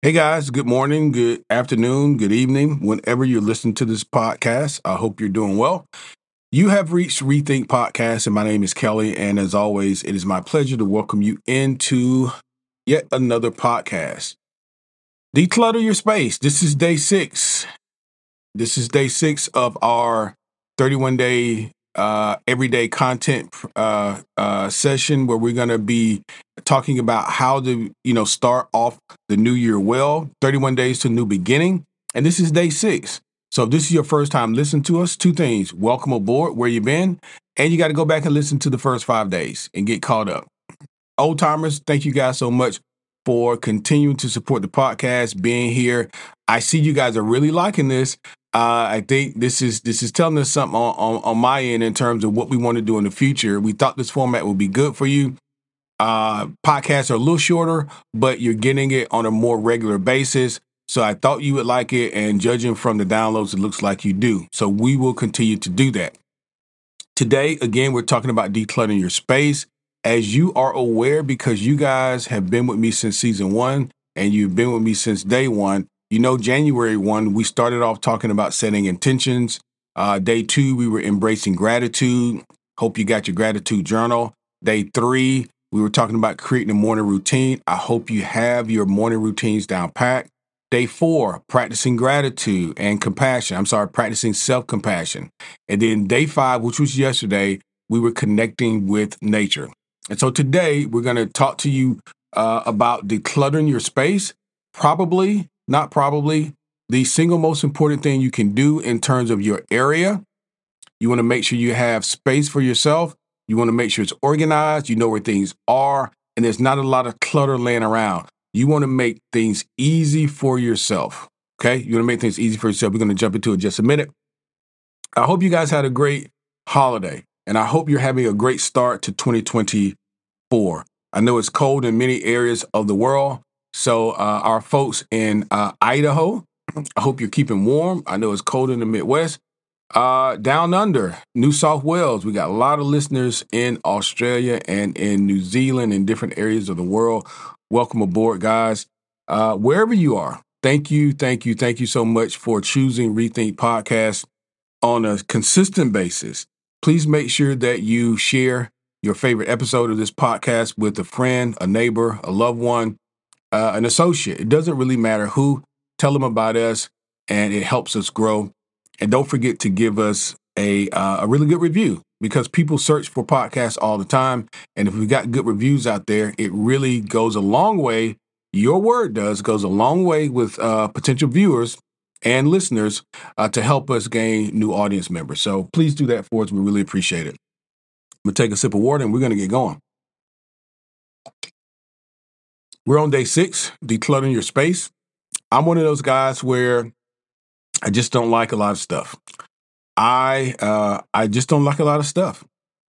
Hey guys, good morning, good afternoon, good evening, whenever you're listening to this podcast. I hope you're doing well. You have reached Rethink Podcast, and my name is Kelly. And as always, it is my pleasure to welcome you into yet another podcast. Declutter your space. This is day six. This is day six of our 31 day uh, everyday content uh, uh, session where we're going to be talking about how to, you know, start off the new year well. 31 days to new beginning, and this is day six. So if this is your first time listening to us, two things: welcome aboard, where you been, and you got to go back and listen to the first five days and get caught up. Old timers, thank you guys so much for continuing to support the podcast, being here. I see you guys are really liking this. Uh, I think this is this is telling us something on, on, on my end in terms of what we want to do in the future. We thought this format would be good for you. Uh, podcasts are a little shorter, but you're getting it on a more regular basis. So I thought you would like it, and judging from the downloads, it looks like you do. So we will continue to do that. Today, again, we're talking about decluttering your space. As you are aware, because you guys have been with me since season one and you've been with me since day one, you know, January 1, we started off talking about setting intentions. Uh, day two, we were embracing gratitude. Hope you got your gratitude journal. Day three, we were talking about creating a morning routine. I hope you have your morning routines down pat. Day four, practicing gratitude and compassion. I'm sorry, practicing self compassion. And then day five, which was yesterday, we were connecting with nature. And so today, we're going to talk to you uh, about decluttering your space. Probably, not probably, the single most important thing you can do in terms of your area. You want to make sure you have space for yourself. You want to make sure it's organized. You know where things are, and there's not a lot of clutter laying around. You want to make things easy for yourself. Okay. You want to make things easy for yourself. We're going to jump into it just a minute. I hope you guys had a great holiday, and I hope you're having a great start to 2024. I know it's cold in many areas of the world. So, uh, our folks in uh, Idaho, I hope you're keeping warm. I know it's cold in the Midwest. Uh, down under, New South Wales, we got a lot of listeners in Australia and in New Zealand and different areas of the world. Welcome aboard, guys. Uh, wherever you are, thank you, thank you, thank you so much for choosing Rethink Podcast on a consistent basis. Please make sure that you share your favorite episode of this podcast with a friend, a neighbor, a loved one, uh, an associate. It doesn't really matter who. Tell them about us, and it helps us grow. And don't forget to give us a uh, a really good review because people search for podcasts all the time, and if we got good reviews out there, it really goes a long way. Your word does goes a long way with uh, potential viewers and listeners uh, to help us gain new audience members. So please do that for us. We really appreciate it. I'm gonna take a sip of water, and we're gonna get going. We're on day six, decluttering your space. I'm one of those guys where I just don't like a lot of stuff. I uh, I just don't like a lot of stuff.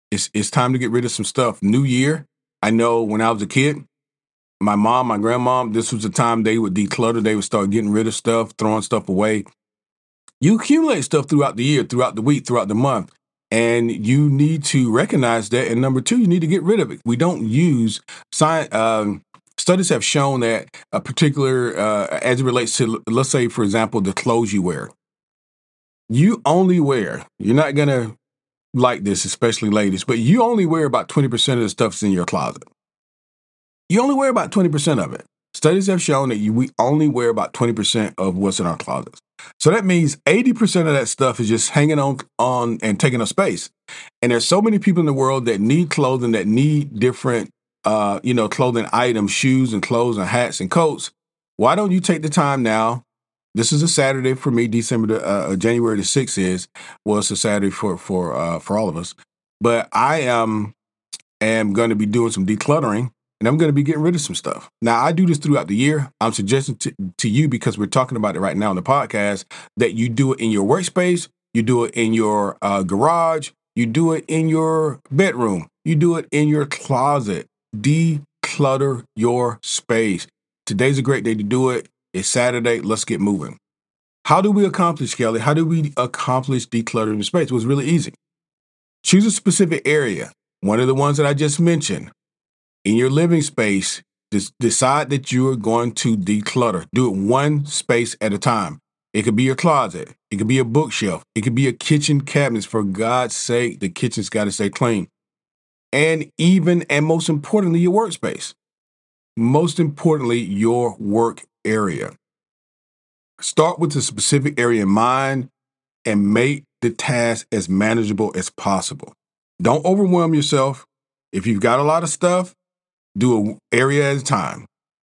It's it's time to get rid of some stuff. New year. I know when I was a kid, my mom, my grandmom, this was the time they would declutter. They would start getting rid of stuff, throwing stuff away. You accumulate stuff throughout the year, throughout the week, throughout the month. And you need to recognize that. And number two, you need to get rid of it. We don't use science. Um, studies have shown that a particular, uh, as it relates to, let's say, for example, the clothes you wear, you only wear, you're not going to like this, especially ladies, but you only wear about 20% of the stuff's in your closet. You only wear about 20% of it. Studies have shown that you, we only wear about 20% of what's in our closets. So that means 80% of that stuff is just hanging on on and taking up space. And there's so many people in the world that need clothing that need different uh, you know, clothing items, shoes and clothes and hats and coats. Why don't you take the time now? This is a Saturday for me. December, the, uh, January the sixth is well, it's a Saturday for for uh, for all of us. But I um, am going to be doing some decluttering and I'm going to be getting rid of some stuff. Now, I do this throughout the year. I'm suggesting to, to you because we're talking about it right now in the podcast that you do it in your workspace, you do it in your uh, garage, you do it in your bedroom, you do it in your closet. Declutter your space. Today's a great day to do it. It's Saturday. Let's get moving. How do we accomplish, Kelly? How do we accomplish decluttering the space? It was really easy. Choose a specific area. One of the ones that I just mentioned in your living space, just decide that you are going to declutter. Do it one space at a time. It could be your closet. It could be a bookshelf. It could be a kitchen cabinet. For God's sake, the kitchen's got to stay clean. And even and most importantly, your workspace. Most importantly, your work area. Start with a specific area in mind and make the task as manageable as possible. Don't overwhelm yourself. If you've got a lot of stuff, do an area at a time.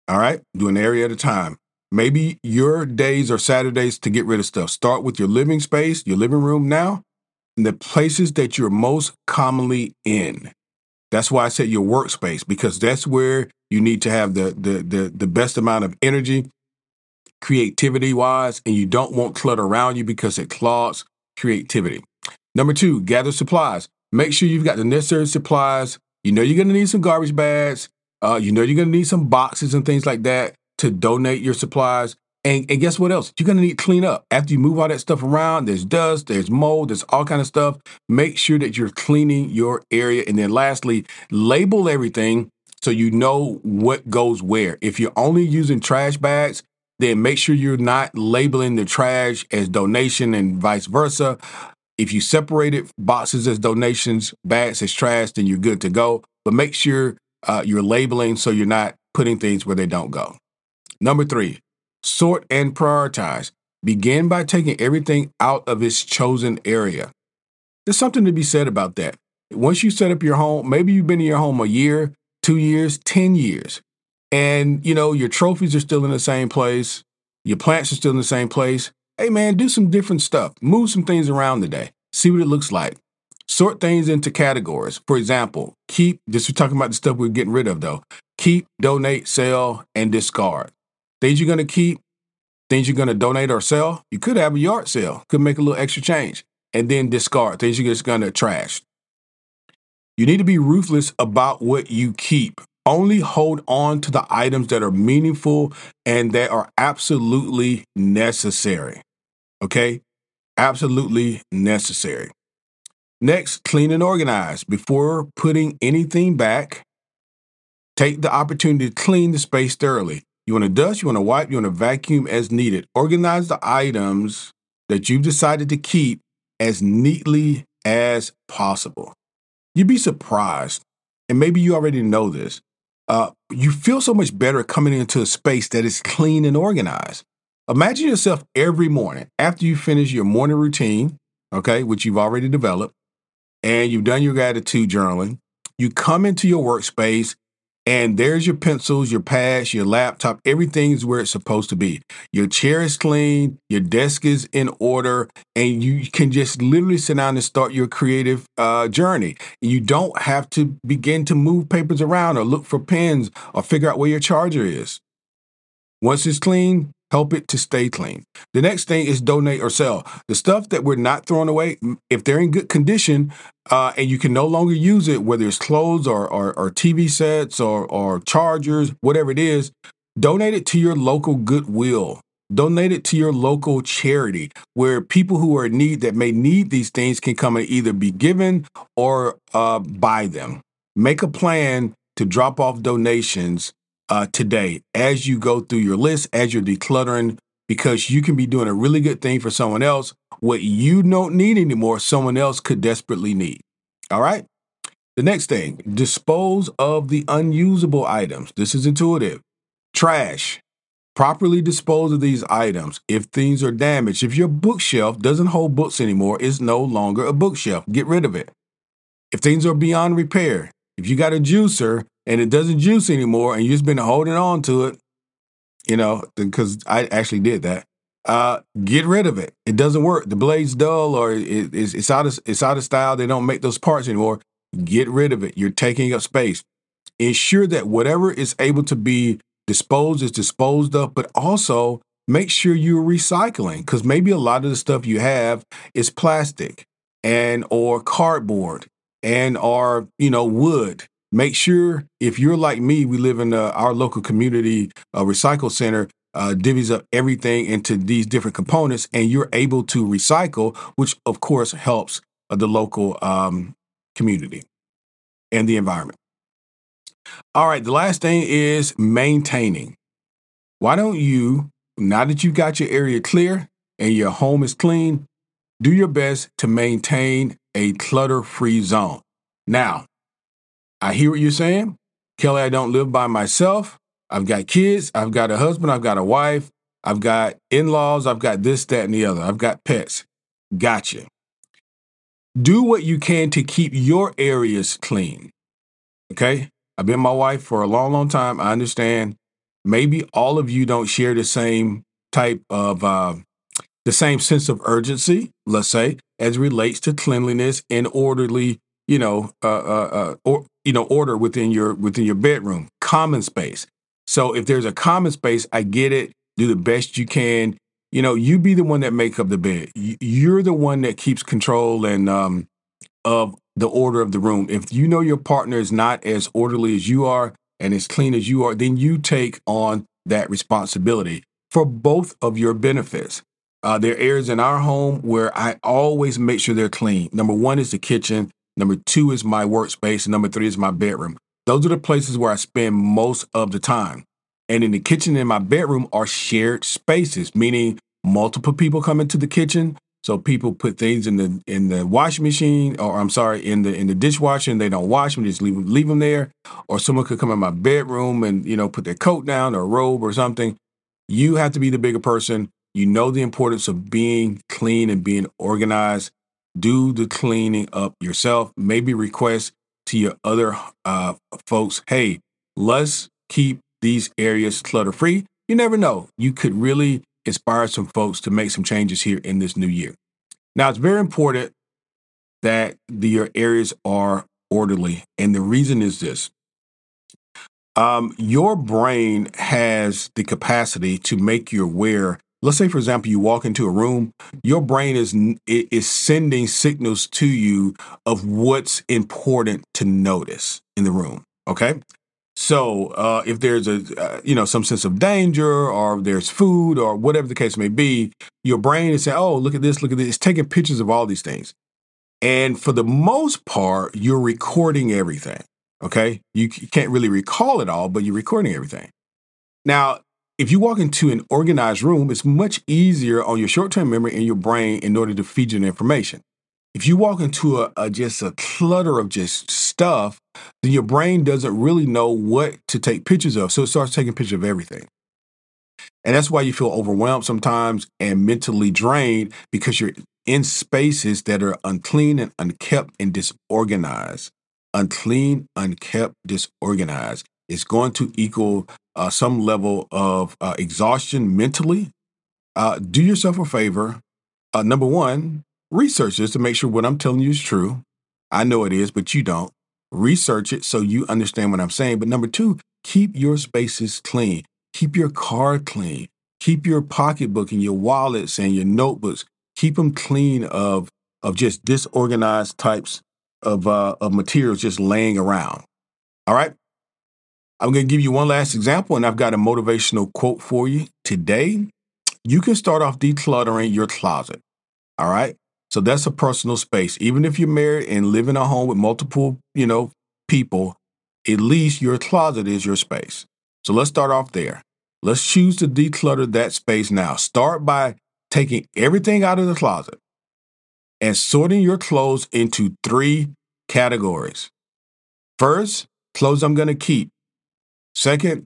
All right? Do an area at a time. Maybe your days are Saturdays to get rid of stuff. Start with your living space, your living room now, and the places that you're most commonly in. That's why I said your workspace, because that's where you need to have the the the, the best amount of energy, creativity wise, and you don't want clutter around you because it clogs creativity. Number two, gather supplies. Make sure you've got the necessary supplies. You know you're gonna need some garbage bags. Uh, you know you're going to need some boxes and things like that to donate your supplies. And, and guess what else? You're to need to clean up. After you move all that stuff around, there's dust, there's mold, there's all kind of stuff. Make sure that you're cleaning your area. And then lastly, label everything so you know what goes where. If you're only using trash bags, then make sure you're not labeling the trash as donation and vice versa. If you separated boxes as donations, bags as trash, then you're good to go. But make sure uh, you're labeling so you're not putting things where they don't go. Number three, sort and prioritize. Begin by taking everything out of its chosen area. There's something to be said about that. Once you set up your home, maybe you've been in your home a year, two years, 10 years, and you know, your trophies are still in the same place, your plants are still in the same place. Hey man, do some different stuff. Move some things around today. See what it looks like. Sort things into categories. For example, keep, this we're talking about the stuff we're getting rid of though. Keep, donate, sell, and discard. Things you're going to keep, things you're going to donate or sell. You could have a yard sale, could make a little extra change, and then discard things you're just going to trash. You need to be ruthless about what you keep. Only hold on to the items that are meaningful and that are absolutely necessary. Okay? Absolutely necessary. Next, clean and organize. Before putting anything back, take the opportunity to clean the space thoroughly. You want to dust, you want to wipe, you want to vacuum as needed. Organize the items that you've decided to keep as neatly as possible. You'd be surprised, and maybe you already know this. Uh, you feel so much better coming into a space that is clean and organized. Imagine yourself every morning after you finish your morning routine, okay, which you've already developed and you've done your gratitude journaling, you come into your workspace and there's your pencils, your pads, your laptop, everything is where it's supposed to be. Your chair is clean, your desk is in order, and you can just literally sit down and start your creative uh, journey. You don't have to begin to move papers around or look for pens or figure out where your charger is. Once it's clean, help it to stay clean. The next thing is donate or sell. The stuff that we're not throwing away, if they're in good condition uh, and you can no longer use it, whether it's clothes or, or, or TV sets or, or chargers, whatever it is, donate it to your local Goodwill. Donate it to your local charity where people who are in need that may need these things can come and either be given or uh, buy them. Make a plan to drop off donations uh, today as you go through your list, as you're decluttering, because you can be doing a really good thing for someone else. What you don't need anymore, someone else could desperately need. All right. The next thing, dispose of the unusable items. This is intuitive. Trash. Properly dispose of these items. If things are damaged, if your bookshelf doesn't hold books anymore, it's no longer a bookshelf. Get rid of it. If things are beyond repair, if you got a juicer and it doesn't juice anymore and you've just been holding on to it, you know, because I actually did that. Uh, get rid of it. It doesn't work. The blade's dull or it, it's, it's out of it's out of style. They don't make those parts anymore. Get rid of it. You're taking up space. Ensure that whatever is able to be disposed is disposed of, but also make sure you're recycling because maybe a lot of the stuff you have is plastic and or cardboard and or you know wood make sure if you're like me we live in uh, our local community uh, recycle center uh, divvies up everything into these different components and you're able to recycle which of course helps the local um, community and the environment all right, the last thing is maintaining. Why don't you, now that you've got your area clear and your home is clean, do your best to maintain a clutter free zone. Now, I hear what you're saying. Kelly, I don't live by myself. I've got kids, I've got a husband, I've got a wife, I've got in laws, I've got this, that, and the other. I've got pets. Gotcha. Do what you can to keep your areas clean. Okay? I've been my wife for a long, long time. I understand. Maybe all of you don't share the same type of uh, the same sense of urgency, let's say, as relates to cleanliness and orderly, you know, uh, uh, uh, or you know, order within your within your bedroom, common space. So if there's a common space, I get it. Do the best you can. You know, you be the one that make up the bed. You're the one that keeps control and um, of the order of the room. If you know your partner is not as orderly as you are and as clean as you are, then you take on that responsibility for both of your benefits. Uh, there are areas in our home where I always make sure they're clean. Number one is the kitchen. Number two is my workspace. And number three is my bedroom. Those are the places where I spend most of the time. And in the kitchen and my bedroom are shared spaces, meaning multiple people come into the kitchen, so people put things in the in the washing machine, or I'm sorry, in the in the dishwasher, and they don't wash them, just leave them, leave them there. Or someone could come in my bedroom and you know put their coat down or robe or something. You have to be the bigger person. You know the importance of being clean and being organized. Do the cleaning up yourself. Maybe request to your other uh, folks, hey, let's keep these areas clutter free. You never know. You could really inspire some folks to make some changes here in this new year. Now, it's very important that the, your areas are orderly. And the reason is this um, your brain has the capacity to make you aware. Let's say, for example, you walk into a room, your brain is is sending signals to you of what's important to notice in the room. Okay, so uh, if there's a uh, you know some sense of danger or there's food or whatever the case may be, your brain is saying, "Oh, look at this, look at this." It's taking pictures of all these things, and for the most part, you're recording everything. Okay, you can't really recall it all, but you're recording everything. Now, if you walk into an organized room, it's much easier on your short-term memory and your brain in order to feed you the information. If you walk into a, a just a clutter of just stuff, then your brain doesn't really know what to take pictures of. So it starts taking pictures of everything. And that's why you feel overwhelmed sometimes and mentally drained because you're in spaces that are unclean and unkept and disorganized. Unclean, unkept, disorganized. is going to equal uh, some level of uh, exhaustion mentally. Uh, do yourself a favor. Uh, number one, research this to make sure what I'm telling you is true. I know it is, but you don't. Research it so you understand what I'm saying. But number two, keep your spaces clean. Keep your car clean. Keep your pocketbook and your wallets and your notebooks. Keep them clean of of just disorganized types of uh, of materials just laying around. All right. I'm going to give you one last example, and I've got a motivational quote for you today. You can start off decluttering your closet. All right. So that's a personal space. Even if you're married and live in a home with multiple, you know, people, at least your closet is your space. So let's start off there. Let's choose to declutter that space now. Start by taking everything out of the closet and sorting your clothes into three categories. First, clothes I'm going to keep. Second,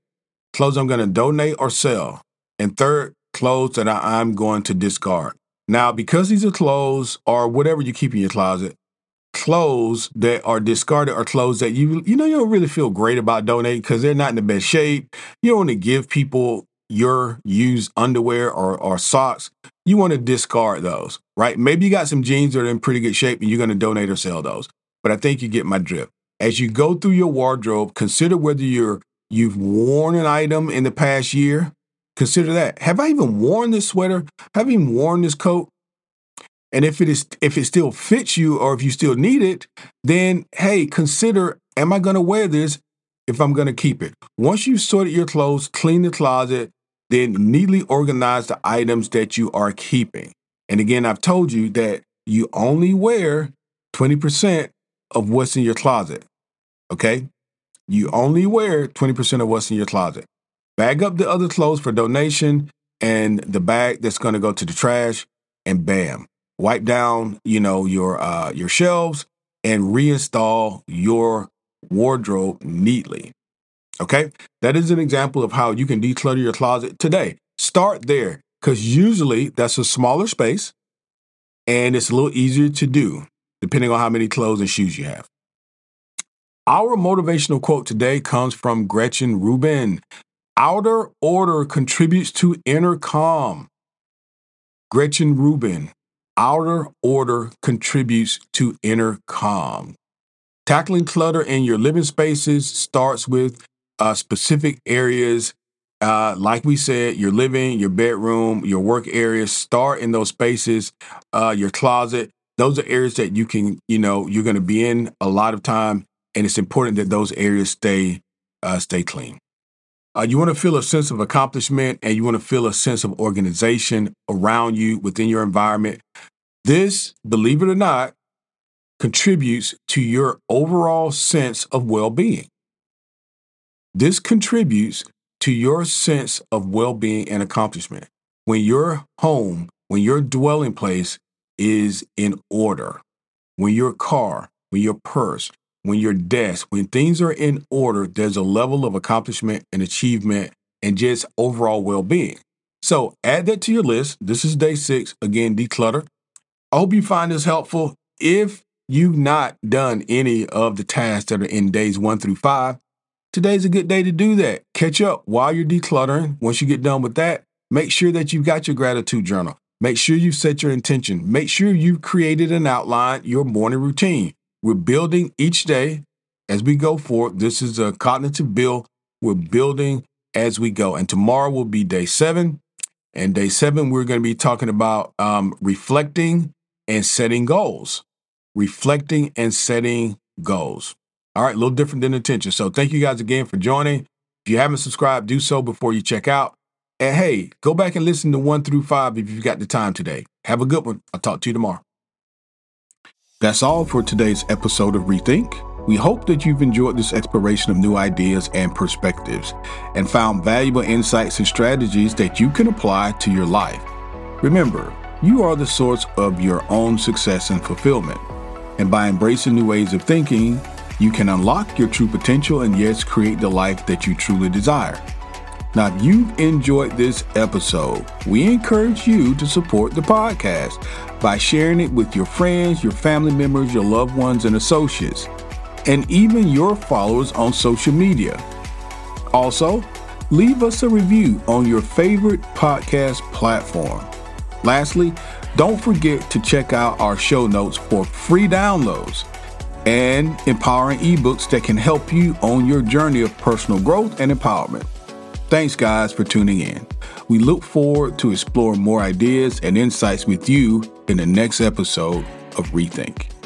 clothes I'm going to donate or sell. And third, clothes that I, I'm going to discard. Now, because these are clothes or whatever you keep in your closet, clothes that are discarded are clothes that you you know you don't really feel great about donating because they're not in the best shape. You don't want to give people your used underwear or, or socks. You want to discard those, right? Maybe you got some jeans that are in pretty good shape and you're going to donate or sell those. But I think you get my drift. As you go through your wardrobe, consider whether you're you've worn an item in the past year. Consider that. Have I even worn this sweater? Have I even worn this coat? And if it is if it still fits you or if you still need it, then hey, consider am I going to wear this if I'm going to keep it? Once you've sorted your clothes, clean the closet, then neatly organize the items that you are keeping. And again, I've told you that you only wear 20% of what's in your closet. Okay? You only wear 20% of what's in your closet. Bag up the other clothes for donation and the bag that's going to go to the trash and bam, wipe down, you know, your uh your shelves and reinstall your wardrobe neatly. Okay? That is an example of how you can declutter your closet today. Start there cuz usually that's a smaller space and it's a little easier to do depending on how many clothes and shoes you have. Our motivational quote today comes from Gretchen Rubin. Outer order contributes to inner calm. Gretchen Rubin, outer order contributes to inner calm. Tackling clutter in your living spaces starts with uh, specific areas. Uh, like we said, your living, your bedroom, your work areas, start in those spaces, uh, your closet. Those are areas that you can, you know, you're going to be in a lot of time. And it's important that those areas stay, uh, stay clean. Uh, you want to feel a sense of accomplishment and you want to feel a sense of organization around you within your environment. This, believe it or not, contributes to your overall sense of well being. This contributes to your sense of well being and accomplishment. When your home, when your dwelling place is in order, when your car, when your purse, when your desk, when things are in order, there's a level of accomplishment and achievement and just overall well being. So add that to your list. This is day six. Again, declutter. I hope you find this helpful. If you've not done any of the tasks that are in days one through five, today's a good day to do that. Catch up while you're decluttering. Once you get done with that, make sure that you've got your gratitude journal. Make sure you've set your intention. Make sure you've created and outlined your morning routine. We're building each day as we go forward. This is a cognitive build. We're building as we go. And tomorrow will be day seven. And day seven, we're going to be talking about um, reflecting and setting goals. Reflecting and setting goals. All right, a little different than intention. So thank you guys again for joining. If you haven't subscribed, do so before you check out. And hey, go back and listen to one through five if you've got the time today. Have a good one. I'll talk to you tomorrow. That's all for today's episode of Rethink. We hope that you've enjoyed this exploration of new ideas and perspectives and found valuable insights and strategies that you can apply to your life. Remember, you are the source of your own success and fulfillment. And by embracing new ways of thinking, you can unlock your true potential and yes, create the life that you truly desire. Now, if you've enjoyed this episode, we encourage you to support the podcast by sharing it with your friends, your family members, your loved ones, and associates, and even your followers on social media. Also, leave us a review on your favorite podcast platform. Lastly, don't forget to check out our show notes for free downloads and empowering ebooks that can help you on your journey of personal growth and empowerment. Thanks, guys, for tuning in. We look forward to exploring more ideas and insights with you in the next episode of Rethink.